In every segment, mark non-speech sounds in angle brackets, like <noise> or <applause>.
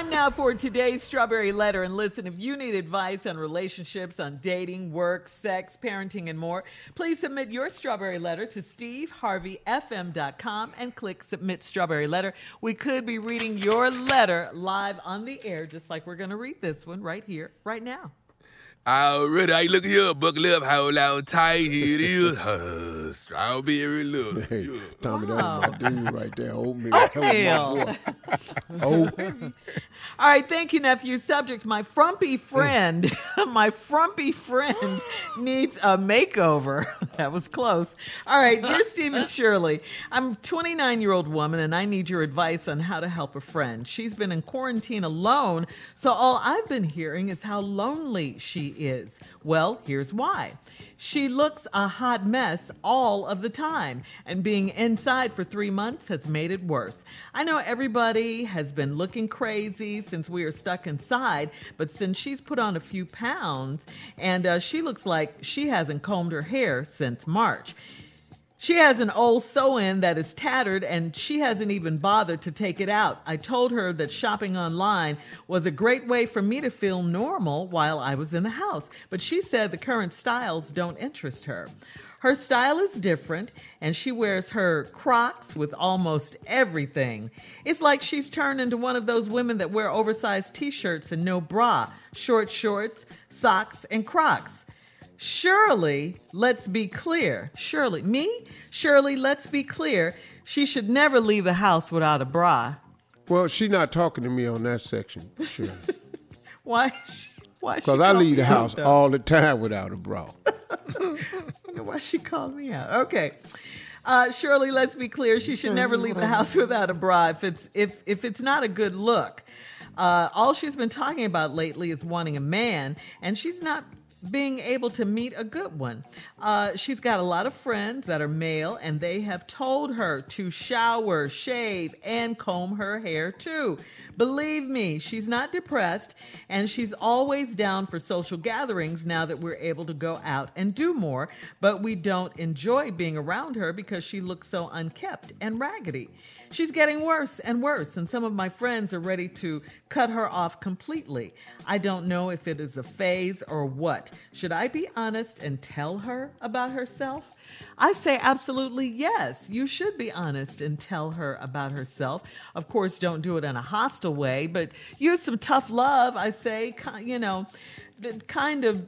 Time now for today's Strawberry Letter. And listen, if you need advice on relationships, on dating, work, sex, parenting, and more, please submit your Strawberry Letter to steveharveyfm.com and click Submit Strawberry Letter. We could be reading your letter live on the air, just like we're going to read this one right here, right now. Already, I look here, buckle up, hold on tight, here it is. <laughs> Uh, strawberry look. Hey, Yeah. Tommy, Wow. that's my dude right there. Oatmeal. Oatmeal. That was my boy. <laughs> Oh, All right, thank you, nephew. Subject: My frumpy friend, <laughs> my frumpy friend needs a makeover. that was close. All right, dear Steve and Shirley, I'm a 29 year old woman, and I need your advice on how to help a friend. She's been in quarantine alone, so all I've been hearing is how lonely she is. Well, here's why. She looks a hot mess all of the time, and being inside for three months has made it worse. I know everybody has been looking crazy since we are stuck inside, but since she's put on a few pounds, and uh, she looks like she hasn't combed her hair since March. She has an old sew in that is tattered and she hasn't even bothered to take it out. I told her that shopping online was a great way for me to feel normal while I was in the house, but she said the current styles don't interest her. Her style is different and she wears her Crocs with almost everything. It's like she's turned into one of those women that wear oversized t shirts and no bra, short shorts, socks, and Crocs. Shirley, let's be clear. Shirley, me? Shirley, let's be clear. She should never leave the house without a bra. well, she's not talking to me on that section, sure. <laughs> Why? Why? Because I leave the house though? all the time without a bra. <laughs> Why she called me out? Okay. Uh, Shirley, let's be clear. She should never leave the house without a bra if it's if if it's not a good look. Uh, all she's been talking about lately is wanting a man, and she's not being able to meet a good one. Uh, she's got a lot of friends that are male, and they have told her to shower, shave, and comb her hair too. Believe me, she's not depressed, and she's always down for social gatherings now that we're able to go out and do more. But we don't enjoy being around her because she looks so unkept and raggedy. She's getting worse and worse, and some of my friends are ready to cut her off completely. I don't know if it is a phase or what. Should I be honest and tell her about herself? I say absolutely yes. You should be honest and tell her about herself. Of course, don't do it in a hostile way, but use some tough love. I say, you know, kind of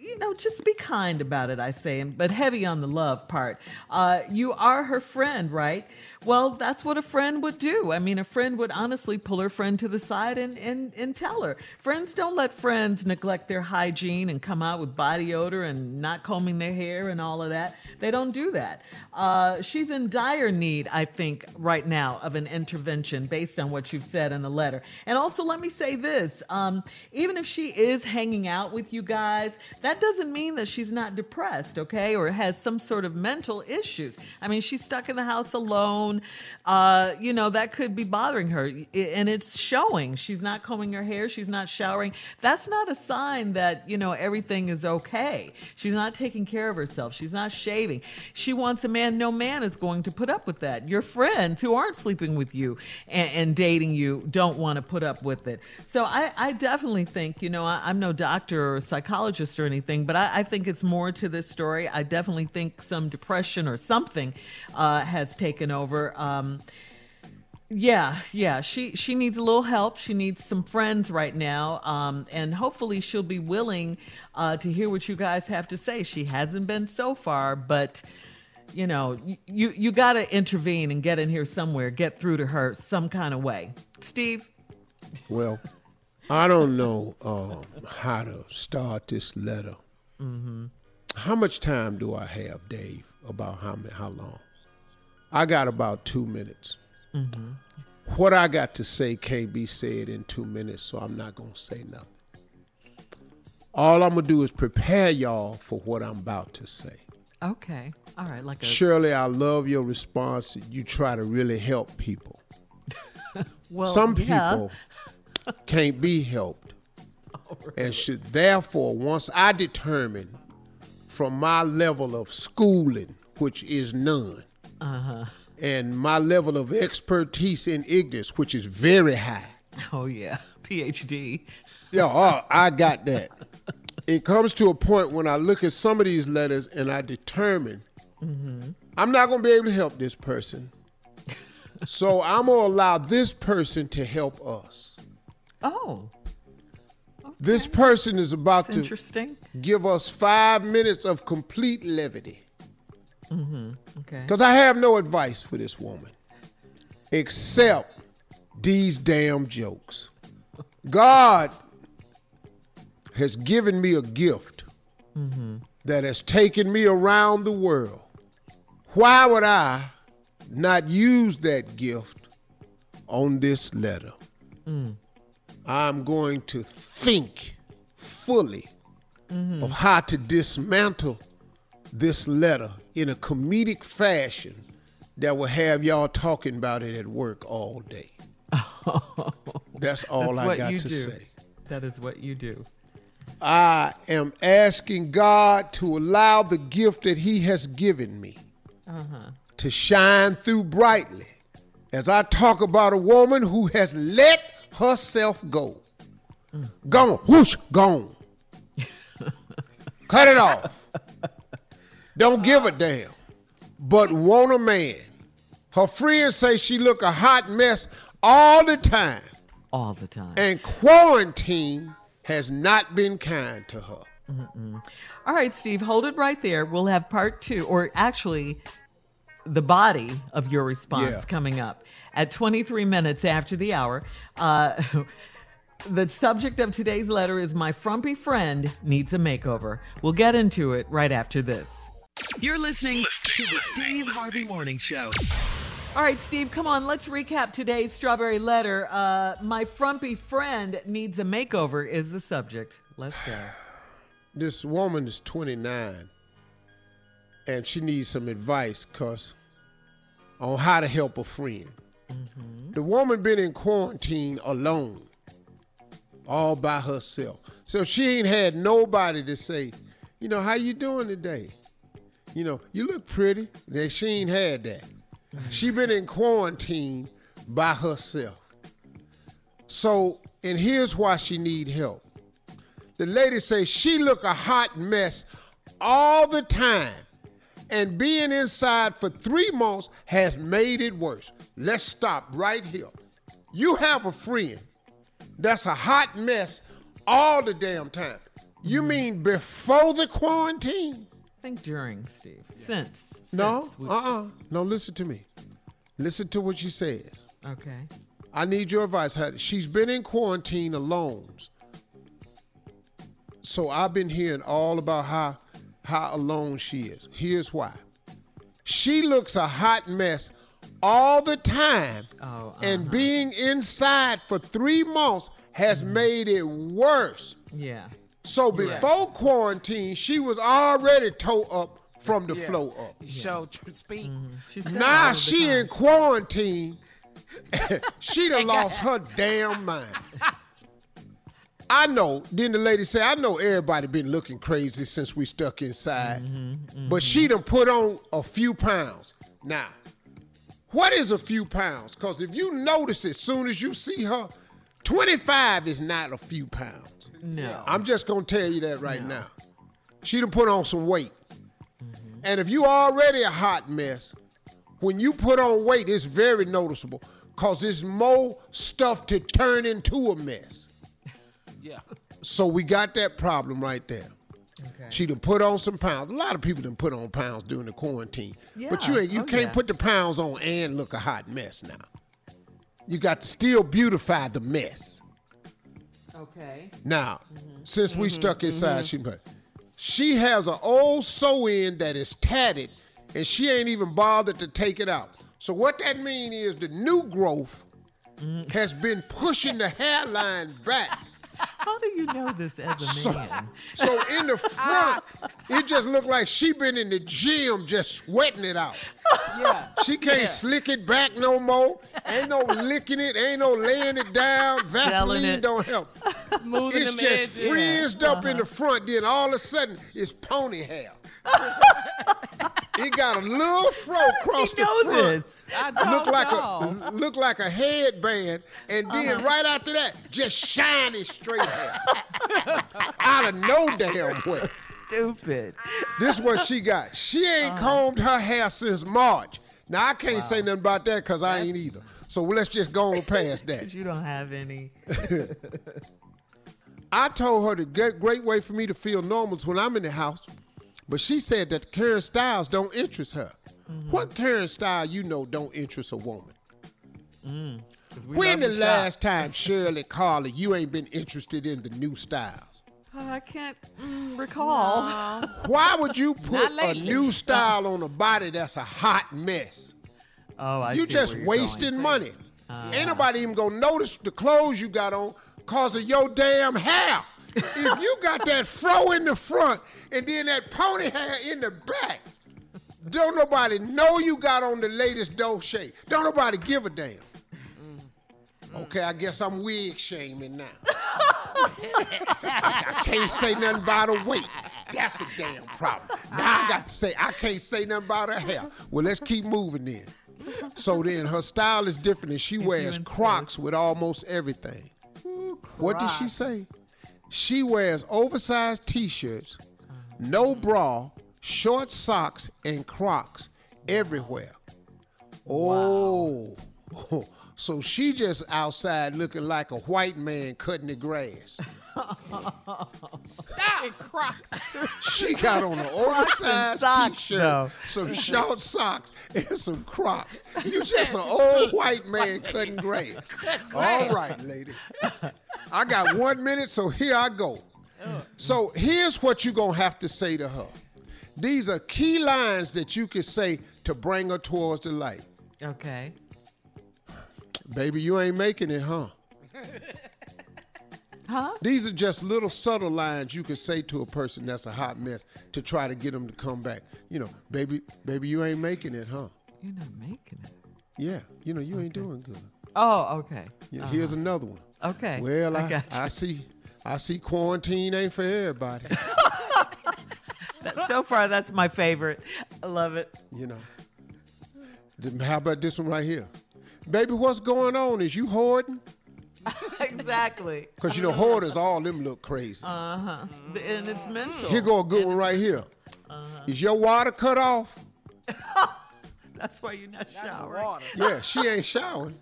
you know, just be kind about it, I say, but heavy on the love part. Uh, you are her friend, right? Well, that's what a friend would do. I mean, a friend would honestly pull her friend to the side and, and, and tell her. Friends don't let friends neglect their hygiene and come out with body odor and not combing their hair and all of that. They don't do that. Uh, she's in dire need, I think, right now of an intervention based on what you've said in the letter. And also, let me say this um, even if she is hanging out with you guys, that doesn't mean that she's not depressed, okay, or has some sort of mental issues. I mean, she's stuck in the house alone. Uh, you know, that could be bothering her, and it's showing. She's not combing her hair, she's not showering. That's not a sign that, you know, everything is okay. She's not taking care of herself, she's not shaving. She wants a man, no man is going to put up with that. Your friends who aren't sleeping with you and, and dating you don't want to put up with it. So I, I definitely think, you know, I, I'm no doctor or psychologist or anything, but I, I think it's more to this story. I definitely think some depression or something uh, has taken over. Um, yeah, yeah. She she needs a little help. She needs some friends right now, um, and hopefully she'll be willing uh, to hear what you guys have to say. She hasn't been so far, but you know, you you got to intervene and get in here somewhere, get through to her some kind of way. Steve, Well, I don't know um, how to start this letter. How much time do I have, Dave? About how many, how long? I got about two minutes. What I got to say can't be said in two minutes, so I'm not gonna say nothing. All I'm gonna do is prepare y'all for what I'm about to say. okay, all right, like a Shirley, I love your response. You try to really help people. <laughs> well, Some yeah. Can't be helped and should therefore, once I determine from my level of schooling, which is none, uh-huh. and my level of expertise in ignorance, which is very high, Oh yeah, PhD. Yeah, oh, I got that. It comes to a point when I look at some of these letters and I determine I'm not going to be able to help this person. so I'm going to allow this person to help us. Oh, This person is about that's to interesting. give us five minutes of complete levity. Mm-hmm. Okay. Because I have no advice for this woman except these damn jokes. God has given me a gift mm-hmm. that has taken me around the world. Why would I not use that gift on this letter? Mm. I'm going to think fully of how to dismantle this letter in a comedic fashion that will have y'all talking about it at work all day. <laughs> That's all That's I got to do. say. That is what you do. I am asking God to allow the gift that He has given me uh-huh. to shine through brightly as I talk about a woman who has let herself go. Gone, whoosh, gone. <laughs> Cut it off. Don't give a damn, but want a man. Her friends say she look a hot mess all the time. All the time. And quarantine has not been kind to her. All right, Steve, hold it right there. We'll have part two, or actually, the body of your response Yeah. coming up at 23 minutes after the hour. Uh, <laughs> the subject of today's letter is My Frumpy Friend Needs a Makeover. We'll get into it right after this. You're listening to the Steve Harvey Morning Show. All right, Steve, come on. Let's recap today's strawberry letter. Uh, my frumpy friend needs a makeover is the subject. Let's go. <sighs> This woman is 29 and she needs some advice cause on how to help a friend. Mm-hmm. The woman been in quarantine alone, all by herself. So she ain't had nobody to say, you know, how you doing today? You know, you look pretty. That she ain't had that. Mm-hmm. She been in quarantine by herself. So, and here's why she need help. The lady say she look a hot mess all the time. And being inside for three months has made it worse. Let's stop right here. You have a friend that's a hot mess all the damn time. You mm-hmm. mean before the quarantine? I think during, Steve. Since. No, since we- uh-uh. No, listen to me. Listen to what she says. Okay. I need your advice. She's been in quarantine alone. So I've been hearing all about how how alone she is. Here's why. She looks a hot mess all the time. Oh, uh-huh. And being inside for three months has mm-hmm. made it worse. Yeah. So before quarantine, she was already toe up from the flow up. Show tr- speak. Mm-hmm. She said Now she time. in quarantine. <laughs> <laughs> she done lost her damn mind. <laughs> I know. Then the lady said, I know everybody been looking crazy since we stuck inside. Mm-hmm, mm-hmm. But she done put on a few pounds. Now, what is a few pounds? Because if you notice as soon as you see her, 25 is not a few pounds. No. I'm just gonna tell you that right now. She done put on some weight. Mm-hmm. And if you already a hot mess, when you put on weight, it's very noticeable because there's more stuff to turn into a mess. Yeah. So we got that problem right there. Okay. She done put on some pounds. A lot of people done put on pounds during the quarantine. Yeah. But you ain't you Oh, can't yeah. put the pounds on and look a hot mess now. You got to still beautify the mess. Okay. Now, mm-hmm. since we mm-hmm. stuck inside, mm-hmm. she put she has an old sew-in that is tatted, and she ain't even bothered to take it out. So what that mean is the new growth has been pushing the hairline back. How do you know this <laughs> as a man? so in the <laughs> ah. front, it just looked like she been in the gym just sweating it out. <laughs> Yeah. She can't slick it back no more. Ain't no licking it. Ain't no laying it down. Vaseline it. don't help. Smoothing It's just edges. frizzed up in the uh-huh. front. Then all of a sudden, it's pony hair. it got a little fro across the front. this? <laughs> Look like know. a look like a headband, and then Uh-huh. right after that, just shiny straight hair <laughs> out of no damn <laughs> way. Stupid. This what she got. She ain't Uh-huh. combed her hair since March. Now I can't say nothing about that because I ain't either. So let's just go on past that. you don't have any. I told her the great, great way for me to feel normal is when I'm in the house, but she said that the Karen Styles don't interest her. Mm-hmm. What Karen style you know don't interest a woman? we when the to shop. last time Shirley Carly you ain't been interested in the new styles? Oh, I can't mm, recall. <laughs> Why would you put a new style on a body that's a hot mess? Oh, I you see just wasting going. money. Ain't nobody even gonna notice the clothes you got on cause of your damn hair. if you got that fro in the front and then that pony hair in the back, don't nobody know you got on the latest Dolce. Don't nobody give a damn. Mm-hmm. Okay, I guess I'm wig shaming now. <laughs> I can't say nothing about her weight. That's a damn problem. Now I got to say I can't say nothing about her hair. Well, let's keep moving then. So then her style is different and she wears. Crocs with almost everything. What did she say? She wears oversized t-shirts, no bra, short socks, and Crocs everywhere. Oh. <laughs> So she just outside looking like a white man cutting the grass. <laughs> Stop. Crocs. She got on an oversized socks, t-shirt, though. some short socks, and some Crocs. You just an old <laughs> white man cutting grass. All right, lady. I got one minute, so here I go. So here's what you're gonna have to say to her. These are key lines that you can say to bring her towards the light. Okay. Baby, you ain't making it, huh? <laughs> Huh? These are just little subtle lines you can say to a person that's a hot mess to try to get them to come back. You know, baby, baby, you ain't making it, huh? You're not making it. Yeah, you know, you ain't doing good. Oh, okay. You know, Here's uh-huh. another one. Okay. Well, I I, got I, see, I see quarantine ain't for everybody. <laughs> So far, that's my favorite. I love it. you know. How about this one right here? Baby, what's going on? Is you hoarding? <laughs> exactly. Because, you know, hoarders, all them look crazy. Uh huh. And it's mental. Here go a good one right here. Uh-huh. Is your water cut off? <laughs> That's why you're not Not the showering. water. Yeah, she ain't showering.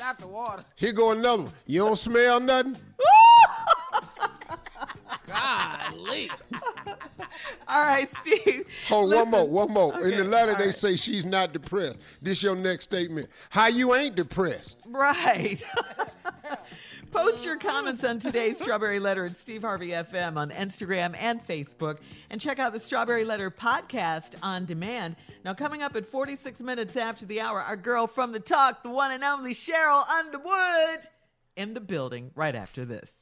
Not the water. Here go another one. You don't smell nothing? Golly. <laughs> All right, Steve. Hold one more, one more. In the letter, all they right. say she's not depressed. This your next statement. How you ain't depressed? Right. <laughs> Post your comments on today's Strawberry Letter at Steve Harvey FM on Instagram and Facebook. And check out the Strawberry Letter podcast on demand. Now, coming up at 46 minutes after the hour, our girl from the talk, the one and only Sheryl Underwood, in the building right after this.